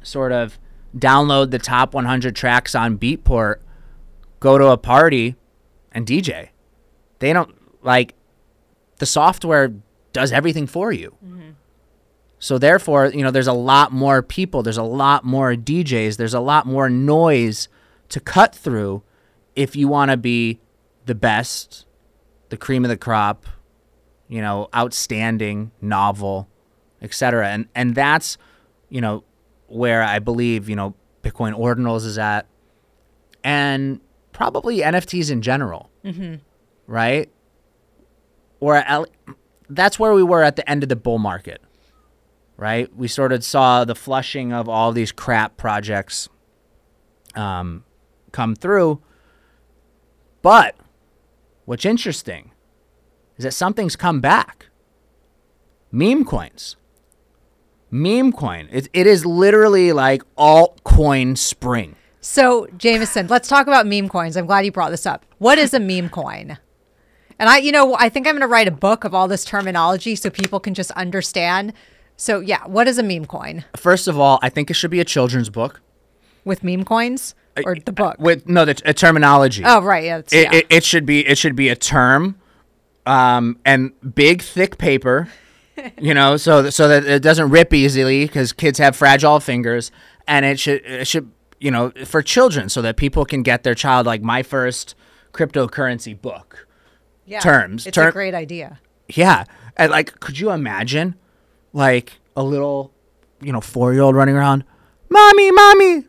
sort of download the top 100 tracks on Beatport, go to a party, and DJ. They don't like the software does everything for you. Mm-hmm. So therefore, you know, there's a lot more people, there's a lot more DJs, there's a lot more noise to cut through if you want to be the best, the cream of the crop, you know, outstanding, novel, etc. And and that's, you know, where I believe, you know, Bitcoin ordinals is at and probably NFTs in general, right? Or at, that's where we were at the end of the bull market, right? We sort of saw the flushing of all these crap projects um, come through. But what's interesting is that something's come back. Meme coins. Meme coin. It, it is literally like altcoin spring. So, Jamieson, let's talk about meme coins. I'm glad you brought this up. What is a meme coin? And I, you know, I think I'm going to write a book of all this terminology so people can just understand. So, yeah, what is a meme coin First of all, I think it should be a children's book. with meme coins or the book? With no, the a terminology. oh, right. Yeah, it, yeah. it, it should be it should be a term um, and big thick paper you know so so that it doesn't rip easily because kids have fragile fingers and it should it should you know for children so that people can get their child like my first cryptocurrency book yeah. terms. It's Term- a great idea. yeah and like could you imagine like a little you know four year old running around mommy mommy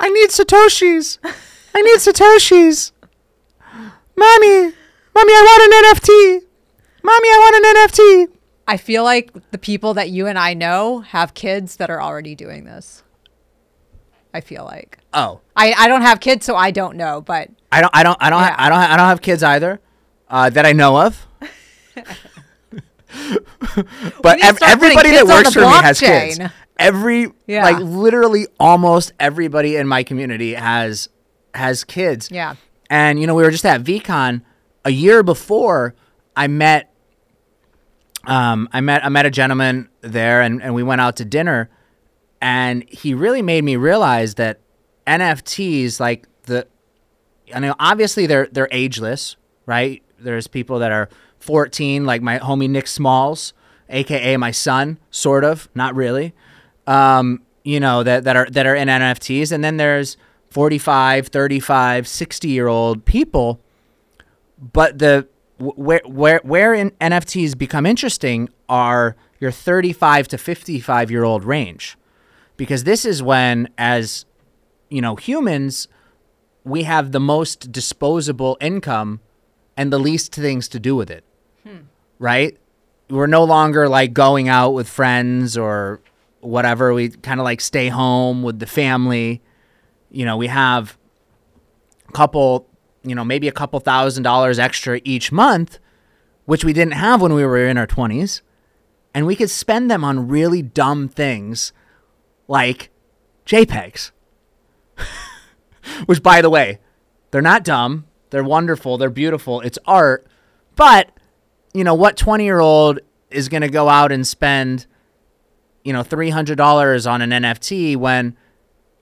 i need satoshis i need satoshis mommy mommy i want an nft mommy i want an nft I feel like the people that you and I know have kids that are already doing this. I feel like. oh I, I don't have kids, so I don't know, but i don't i don't i don't Yeah. ha- i don't ha- i don't have kids either uh, that i know of but ev- everybody that works for me has kids blockchain. Every Yeah. like literally almost everybody in my community has has kids yeah. And you know, we were just at VeeCon a year before. I met, um, I met, I met a gentleman there, and, and we went out to dinner, and he really made me realize that NFTs, like the, I know obviously they're they're ageless, right? There's people that are 14, like my homie Nick Smalls, aka my son, sort of, not really. Um, you know that that are that are in NFTs, and then there's 45, 35, 60 year old people. But the where where where in NFTs become interesting are your 35 to 55 year old range, because this is when, as you know, humans, we have the most disposable income and the least things to do with it. Right? We're no longer like going out with friends or whatever. We kind of like stay home with the family. You know, we have a couple, you know, maybe a couple thousand dollars extra each month, which we didn't have when we were in our 20s, and we could spend them on really dumb things like JPEGs. which by the way, they're not dumb, they're wonderful, they're beautiful, it's art, but you know, what 20-year-old is going to go out and spend you know, $300 on an NFT when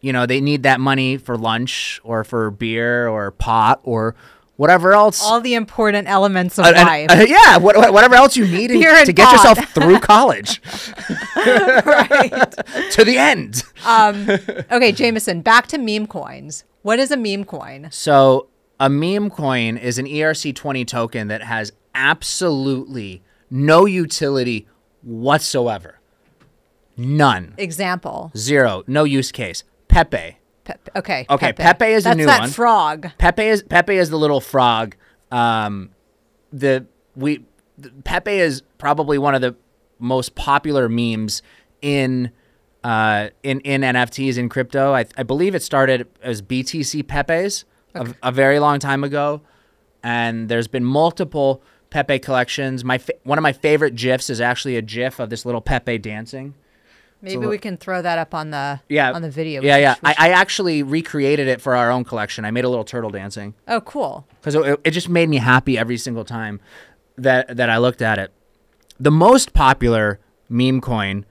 you know, they need that money for lunch or for beer or pot or whatever else. All the important elements of Uh, life. uh, yeah, what, what- whatever else you need in- to get pot. yourself through college right. to the end. Um, okay, Jamieson, back to meme coins. What is a meme coin? So, a meme coin is an ERC20 token that has absolutely no utility whatsoever. None. Example. Zero. No use case. Pepe. Pepe. Okay. Okay, Pepe is a new one. That's that one. frog. Pepe is Pepe is the little frog. Um, the we the- Pepe is probably one of the most popular memes in uh, in in NFTs in crypto. I, I believe it started as BTC Pepe's a, a very long time ago, and there's been multiple Pepe collections. My fa- one of my favorite gifs is actually a gif of this little Pepe dancing. Maybe li- we can throw that up on the Yeah, on the video. Yeah, yeah. I, I actually recreated it for our own collection. I made a little turtle dancing oh, cool. because it, it just made me happy every single time that that I looked at it. The most popular meme coin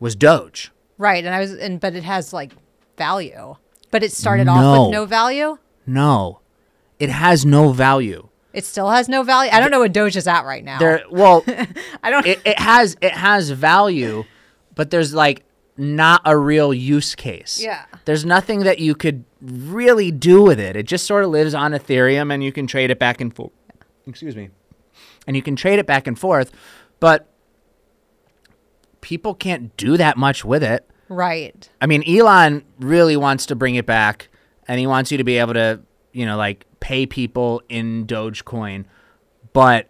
was Doge. Right, and I was, and but it has like value. But it started off with no value. No, it has no value. It still has no value. I don't know what Doge is at right now. There, well, I don't. it, it has it has value, but there's like not a real use case. Yeah. There's nothing that you could really do with it. It just sort of lives on Ethereum and you can trade it back and forth. Excuse me. And you can trade it back and forth, but people can't do that much with it. right. I mean, Elon really wants to bring it back and he wants you to be able to, you know, like pay people in Dogecoin. But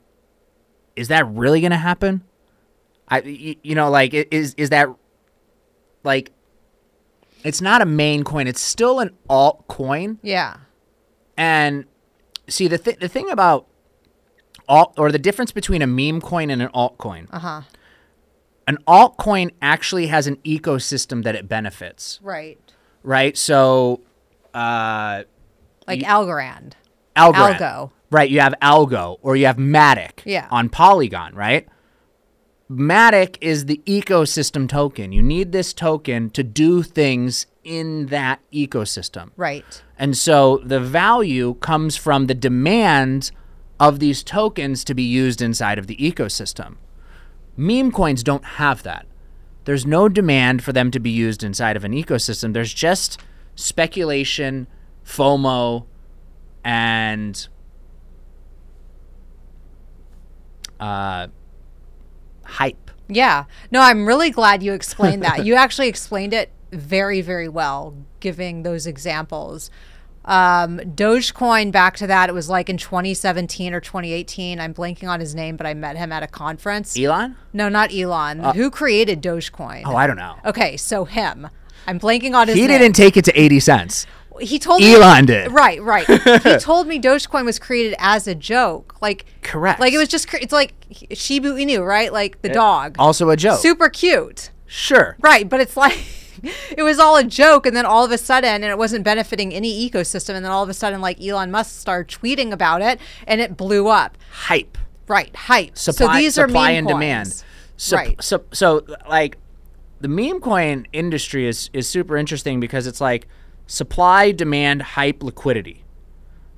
is that really going to happen? I you know, like is is that like it's not a main coin, it's still an alt coin. Yeah. And see the th- the thing about alt or the difference between a meme coin and an altcoin. Uh huh. An altcoin actually has an ecosystem that it benefits. Right. right? So, uh, Like Ye- Algorand. Algorand, Algo. right? You have Algo or you have Matic, Yeah. on Polygon, right? Matic is the ecosystem token. You need this token to do things in that ecosystem. Right. And so the value comes from the demand of these tokens to be used inside of the ecosystem. Meme coins don't have that. There's no demand for them to be used inside of an ecosystem. There's just speculation, FOMO, and uh, hype. Yeah. No, I'm really glad you explained that. you actually explained it very, very well, giving those examples. Um, Dogecoin, back to that, it was like in 2017 or 2018. I'm blanking on his name, but I met him at a conference. Elon? no, not Elon. Who created Dogecoin? Oh, I don't know. okay, so him. I'm blanking on his He name. didn't take it to 80 cents. He told me Elon did. Right, right. he told me Dogecoin was created as a joke. Like Correct. Like it was just it's like Shiba Inu, right? Like the uh, dog. Also a joke. Super cute. Sure. Right, but it's like it was all a joke and then all of a sudden and it wasn't benefiting any ecosystem and then all of a sudden like Elon Musk started tweeting about it and it blew up. Hype. Right, hype. supply, so these supply are meme and coins. demand. So, Right. so, so, like, the meme coin industry is is super interesting because it's like supply, demand, hype, liquidity,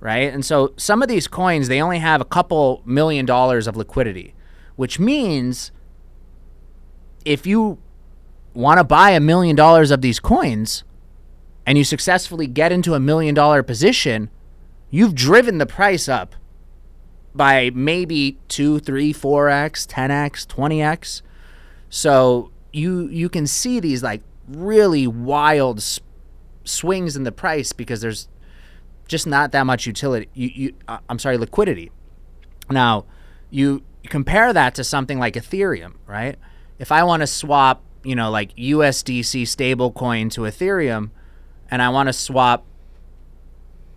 right? And so some of these coins they only have a couple million dollars of liquidity, which means if you want to buy a million dollars of these coins and you successfully get into a million dollar position, you've driven the price up by maybe two, three, four x, ten x, twenty x. So you you can see these like really wild s- swings in the price because there's just not that much utility. You, you uh, I'm sorry, liquidity. Now you compare that to something like Ethereum, right? If I want to swap, you know, like USDC stablecoin to Ethereum, and I want to swap,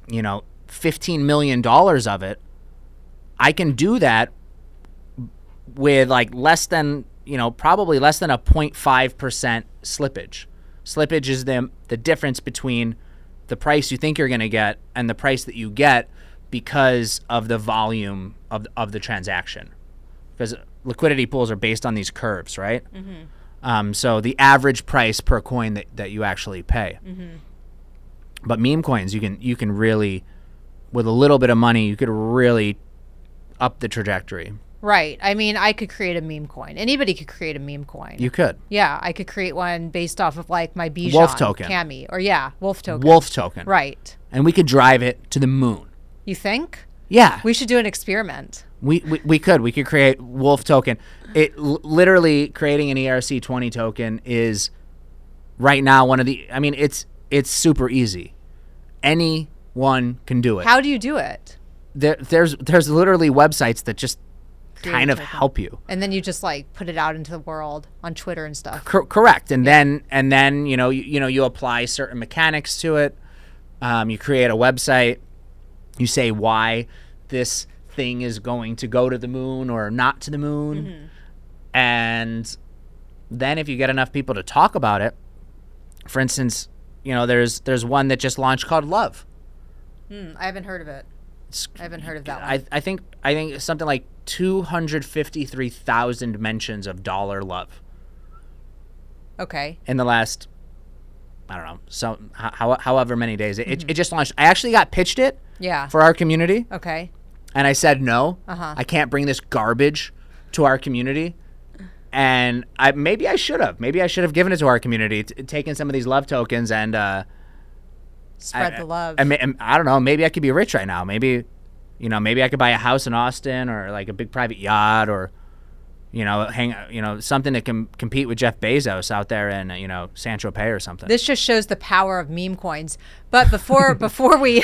you know, 15 million dollars of it, I can do that with like less than, you know, probably less than a 0.5% slippage. Slippage is the the difference between the price you think you're going to get and the price that you get because of the volume of of the transaction. Because liquidity pools are based on these curves, right? Um, so the average price per coin that, that you actually pay. But meme coins, you can you can really, with a little bit of money, you could really up the trajectory. Right. I mean, I could create a meme coin. Anybody could create a meme coin. You could yeah, I could create one based off of like my Bijan Wolf token. Cami, or yeah, wolf token. wolf token, Right. and we could drive it to the moon. You think? Yeah, We should do an experiment. we, we, we could we could create wolf token. It literally creating an ERC twenty token is right now one of the. I mean, it's it's super easy. Anyone can do it. How do you do it? there, there's there's literally websites that just kind of token. help you. And then you just like put it out into the world on Twitter and stuff. Cor- correct, and then and then you know you, you know you apply certain mechanics to it. Um, you create a website. You say why this thing is going to go to the moon or not to the moon, and then if you get enough people to talk about it, for instance, you know there's there's one that just launched called Love. Hmm, I haven't heard of it. It's, I haven't heard of that one. I, I think I think something like two hundred fifty three thousand mentions of dollar love. okay. in the last I don't know, so how, however many days. It, it, it just launched. I actually got pitched it Yeah. for our community, okay. and I said no. Uh-huh. I can't bring this garbage to our community. And I maybe I should have. Maybe I should have given it to our community, t- taken some of these love tokens, and uh, Spread I, the love. I, I, I don't know. Maybe I could be rich right now. Maybe, you know, maybe I could buy a house in Austin or like a big private yacht or, you know, hang, you know, something that can compete with Jeff Bezos out there in, you know, San Tropez or something. this just shows the power of meme coins. But before before we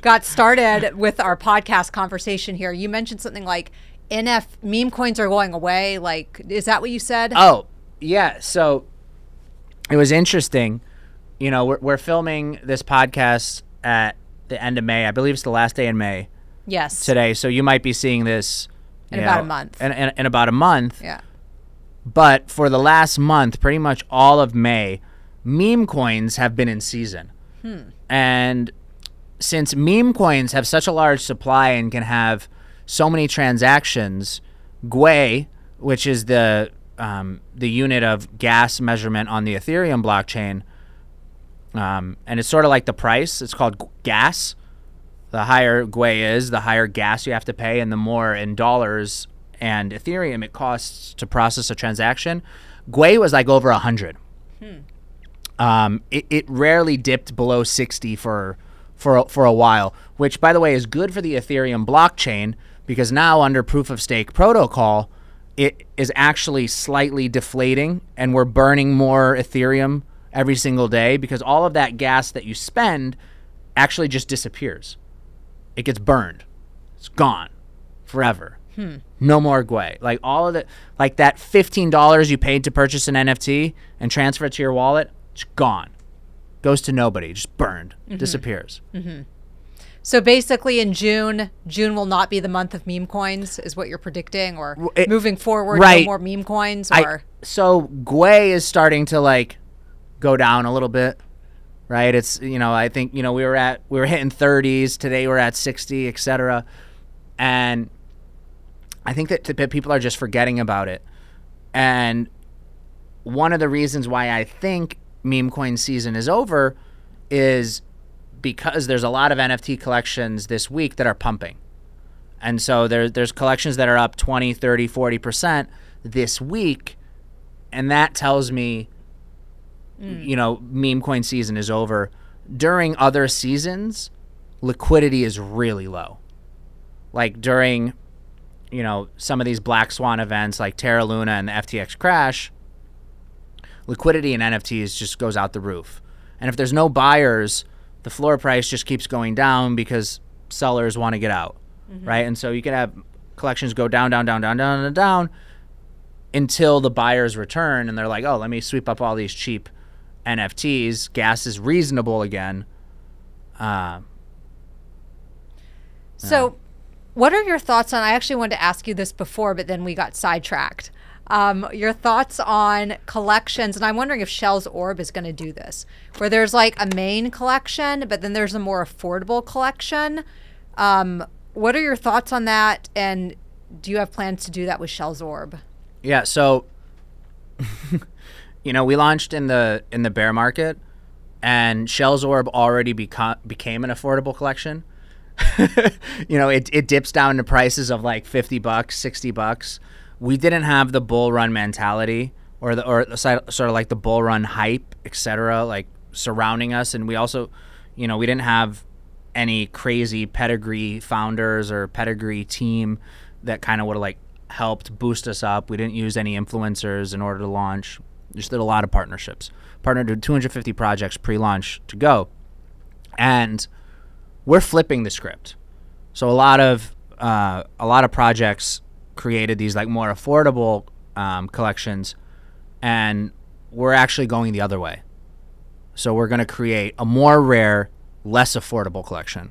got started with our podcast conversation here, you mentioned something like NF meme coins are going away. Like, is that what you said? Oh, yeah. So it was interesting. You know, we're, we're filming this podcast at the end of May. I believe it's the last day in May yes. today. So you might be seeing this In about know, a month. In, in, in about a month. Yeah. But for the last month, pretty much all of May, meme coins have been in season. Hmm. And since meme coins have such a large supply and can have so many transactions, Gwei, which is the um, the unit of gas measurement on the Ethereum blockchain, um, and it's sort of like the price. It's called g- gas. The higher Gwei is, the higher gas you have to pay, and the more in dollars and Ethereum it costs to process a transaction. Gwei was like over a hundred. Um, it, it rarely dipped below 60 for for for a while, which by the way is good for the Ethereum blockchain because now under proof of stake protocol, it is actually slightly deflating and we're burning more Ethereum every single day because all of that gas that you spend actually just disappears. It gets burned. It's gone forever. Hmm. No more Gwei. Like all of the like that fifteen dollars you paid to purchase an NFT and transfer it to your wallet, it's gone. Goes to nobody, just burned, mm-hmm. disappears. Mm-hmm. So basically, in June, June will not be the month of meme coins, is what you're predicting, or it- moving forward, right. no more meme coins, I, or so Gwei is starting to like go down a little bit, right? It's you know I think you know we were at we were hitting 30s today we're at 60, etc. And I think that, people are just forgetting about it. And one of the reasons why I think meme coin season is over is because there's a lot of NFT collections this week that are pumping. And so there, there's collections that are up 20, 30, 40% this week. And that tells me, Mm. you know, meme coin season is over. During other seasons, liquidity is really low. Like during, you know, some of these Black Swan events like Terra Luna and the FTX crash, liquidity in NFTs just goes out the roof. And if there's no buyers, the floor price just keeps going down because sellers want to get out, mm-hmm. right? And so you can have collections go down, down, down, down, down, down, down until the buyers return and they're like, oh, let me sweep up all these cheap NFTs. Gas is reasonable again. Uh, So, what are your thoughts on? I actually wanted to ask you this before, but then we got sidetracked. Um, your thoughts on collections, and I'm wondering if Shellz Orb is going to do this, where there's like a main collection, but then there's a more affordable collection. Um, what are your thoughts on that? And do you have plans to do that with Shellz Orb? Yeah, so you know, we launched in the in the bear market and Shellz Orb already beca- became an affordable collection. you know, it, it dips down to prices of like 50 bucks, 60 bucks. We didn't have the bull run mentality or the or sort of like the bull run hype, etc., like surrounding us and we also, you know, we didn't have any crazy pedigree founders or pedigree team that kind of would have like helped boost us up. We didn't use any influencers in order to launch. Just did a lot of partnerships. Partnered with 250 projects pre-launch to go, and we're flipping the script. So a lot of uh, a lot of projects created these like more affordable um, collections, and we're actually going the other way. So we're going to create a more rare, less affordable collection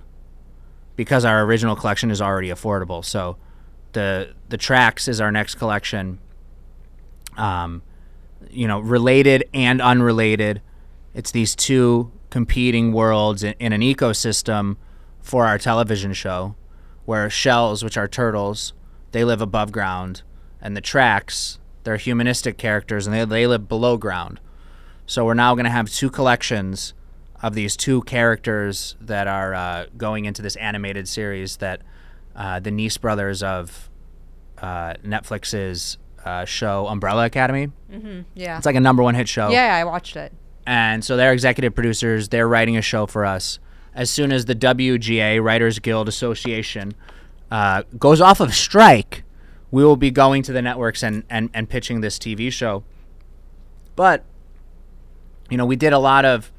because our original collection is already affordable. So the the tracks is our next collection. Um, you know, related and unrelated. It's these two competing worlds in, in an ecosystem for our television show, where shells, which are turtles, they live above ground, and the tracks, they're humanistic characters, and they they live below ground. So we're now going to have two collections of these two characters that are uh, going into this animated series that uh, the Nice brothers of uh, Netflix's uh, show Umbrella Academy. Yeah. It's like a number one hit show. yeah, I watched it. And so they're executive producers. They're writing a show for us. As soon as the WGA, Writers Guild Association, uh, goes off of strike, we will be going to the networks and, and, and pitching this TV show. But, you know, we did a lot of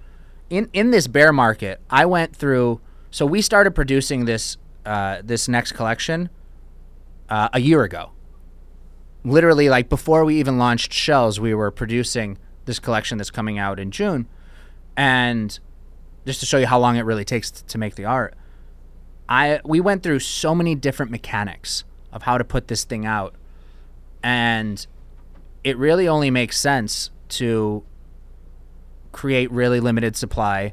in in this bear market. I went through. So we started producing this uh, this next collection uh, a year ago. Literally, like before we even launched Shells, we were producing this collection that's coming out in June, and just to show you how long it really takes to make the art, I we went through so many different mechanics of how to put this thing out, and it really only makes sense to create really limited supply.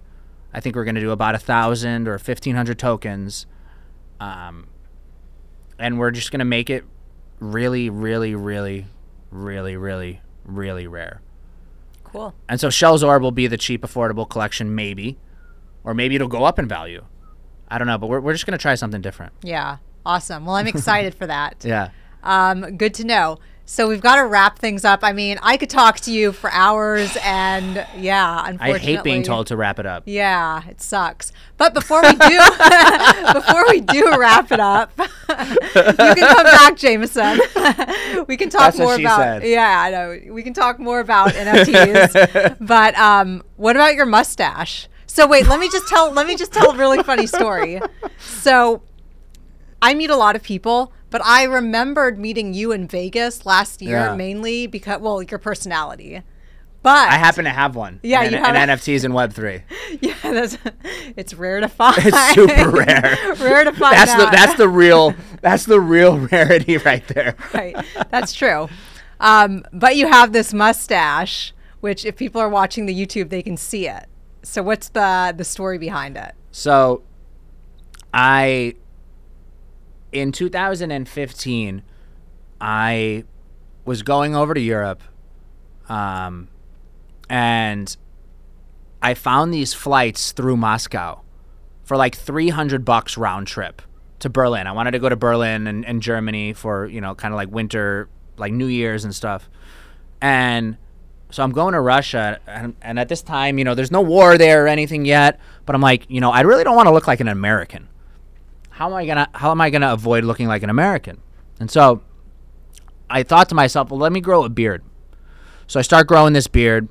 I think we're going to do about a thousand or fifteen hundred tokens, um, and we're just going to make it really, really, really, really, really, really rare. Cool. And so Shellz Orb will be the cheap, affordable collection, maybe, or maybe it'll go up in value. I don't know, but we're we're just going to try something different. Yeah. Awesome. Well, I'm excited for that. Yeah. Um, good to know. So we've got to wrap things up. I mean, I could talk to you for hours, and yeah, unfortunately, I hate being told to wrap it up. Yeah, it sucks. But before we do, before we do wrap it up, you can come back, Jamieson. we can talk That's more about. said. Yeah, I know. We can talk more about NFTs. but um, what about your mustache? So wait, let me just tell. Let me just tell a really funny story. So I meet a lot of people, but I remembered meeting you in Vegas last year Yeah. mainly because, well, your personality. But I happen to have one. Yeah, and, you and have- NFTs in Web three. yeah, that's it's rare to find. It's super rare. rare to find. That's the that. that's the real that's the real rarity right there. right. That's true. Um, but you have this mustache, which if people are watching the YouTube, they can see it. So what's the the story behind it? So, I in 2015, I was going over to Europe, um, and I found these flights through Moscow for like 300 bucks round trip to Berlin. I wanted to go to Berlin and, and Germany for you know kind of like winter, like New Year's and stuff, and so I'm going to Russia, and, and at this time, you know, there's no war there or anything yet. But I'm like, you know, I really don't want to look like an American. How am I gonna How am I gonna avoid looking like an American? And so, I thought to myself, well, let me grow a beard. So I start growing this beard.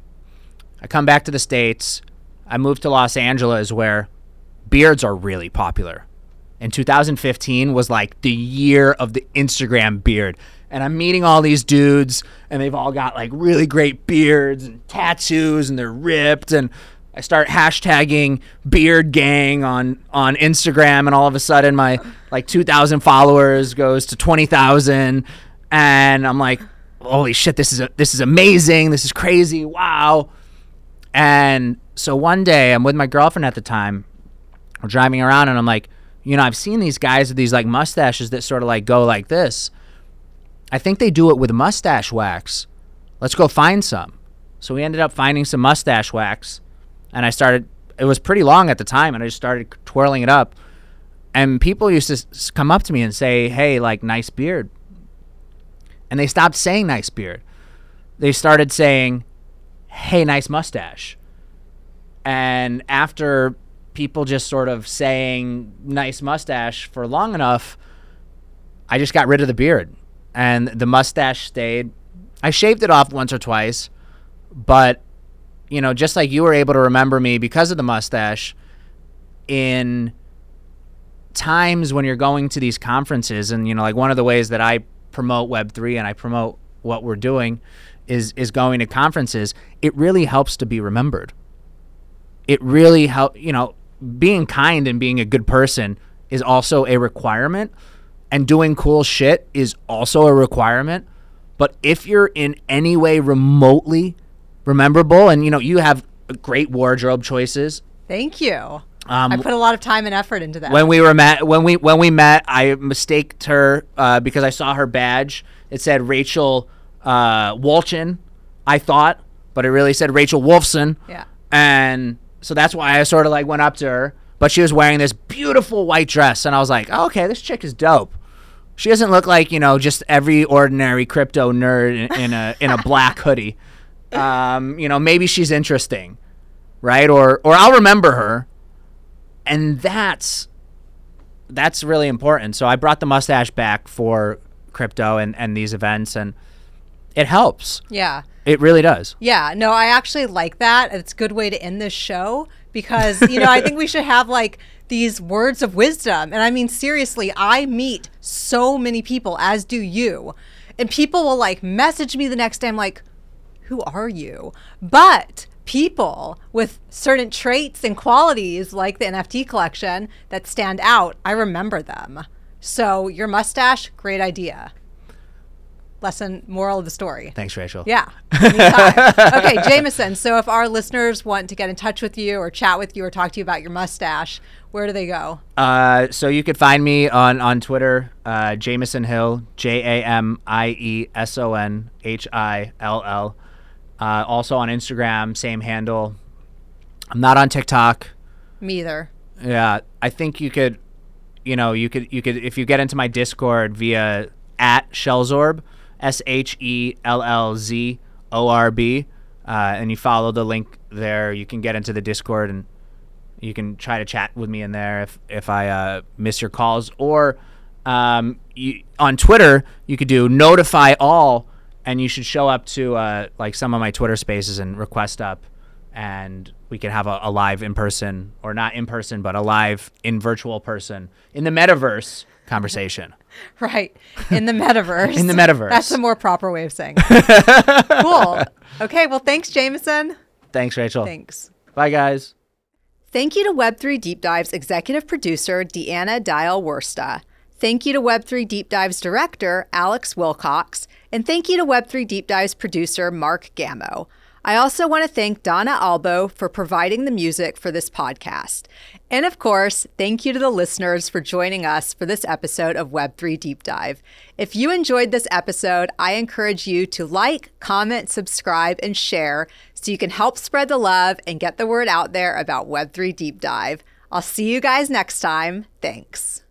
I come back to the states. I move to Los Angeles, where beards are really popular. And 2015 was like the year of the Instagram beard. And I'm meeting all these dudes, and they've all got like really great beards and tattoos, and they're ripped. And I start hashtagging beard gang on on Instagram, and all of a sudden my like 2,000 followers goes to 20,000, and I'm like, holy shit, this is a, this is amazing, this is crazy, wow. And so one day I'm with my girlfriend at the time, we're driving around, and I'm like, you know, I've seen these guys with these like mustaches that sort of like go like this. I think they do it with mustache wax. Let's go find some. So we ended up finding some mustache wax and I started. It was pretty long at the time, and I just started twirling it up. And people used to come up to me and say, "Hey, like nice beard," and they stopped saying "nice beard." They started saying, "Hey, nice mustache." And after people just sort of saying "nice mustache" for long enough, I just got rid of the beard, and the mustache stayed. I shaved it off once or twice, but you know, just like you were able to remember me because of the mustache, in times when you're going to these conferences, and you know, like one of the ways that I promote Web three and I promote what we're doing is is going to conferences. It really helps to be remembered. It really help. You know, being kind and being a good person is also a requirement, and doing cool shit is also a requirement. But if you're in any way remotely rememberable, and you know you have great wardrobe choices. Thank you. Um, I put a lot of time and effort into that. when we were met, when we when we met, I mistaked her uh, because I saw her badge. It said Rachel uh, Wolchin, I thought, but it really said Rachel Wolfson. Yeah. And so that's why I sort of like went up to her. But she was wearing this beautiful white dress, and I was like, oh, okay, this chick is dope. She doesn't look like you know just every ordinary crypto nerd in, in a in a black hoodie. Um, you know, maybe she's interesting, right? Or or I'll remember her, and that's that's really important. So I brought the mustache back for crypto and and these events, and it helps. yeah. It really does. Yeah, no, I actually like that. It's a good way to end this show because, you know, I think we should have like these words of wisdom. And I mean, seriously, I meet so many people, as do you. And people will like message me the next day. I'm like, who are you? But people with certain traits and qualities like the NFT collection that stand out, I remember them. So your mustache, great idea. Lesson, moral of the story. Thanks, Rachel. Yeah. okay, Jamieson. So if our listeners want to get in touch with you or chat with you or talk to you about your mustache, where do they go? Uh, so you could find me on on Twitter, uh, Jamieson Hill, J A M I E S O N H I L L. Uh, also on Instagram, same handle. I'm not on TikTok. Me either. Yeah, I think you could, you know, you could you could if you get into my Discord via at Shellzorb, S H E L L Z O R B, uh, and you follow the link there, you can get into the Discord and you can try to chat with me in there if if I uh, miss your calls or um, you, on Twitter you could do notify all and you should show up to uh, like some of my Twitter spaces and request up and we can have a, a live in person or not in person but a live in virtual person in the metaverse conversation. Right. In the metaverse. In the metaverse. That's a more proper way of saying it. cool. Okay. Well, thanks, Jamieson. Thanks, Rachel. Thanks. Bye, guys. Thank you to Web3 Deep Dive's executive producer, Deanna Dial Wursta. Thank you to Web3 Deep Dive's director, Alex Wilcox. And thank you to Web3 Deep Dive's producer, Mark Gammo. I also want to thank Donna Albo for providing the music for this podcast. And of course, thank you to the listeners for joining us for this episode of Web3 Deep Dive. If you enjoyed this episode, I encourage you to like, comment, subscribe, and share so you can help spread the love and get the word out there about Web3 Deep Dive. I'll see you guys next time. Thanks.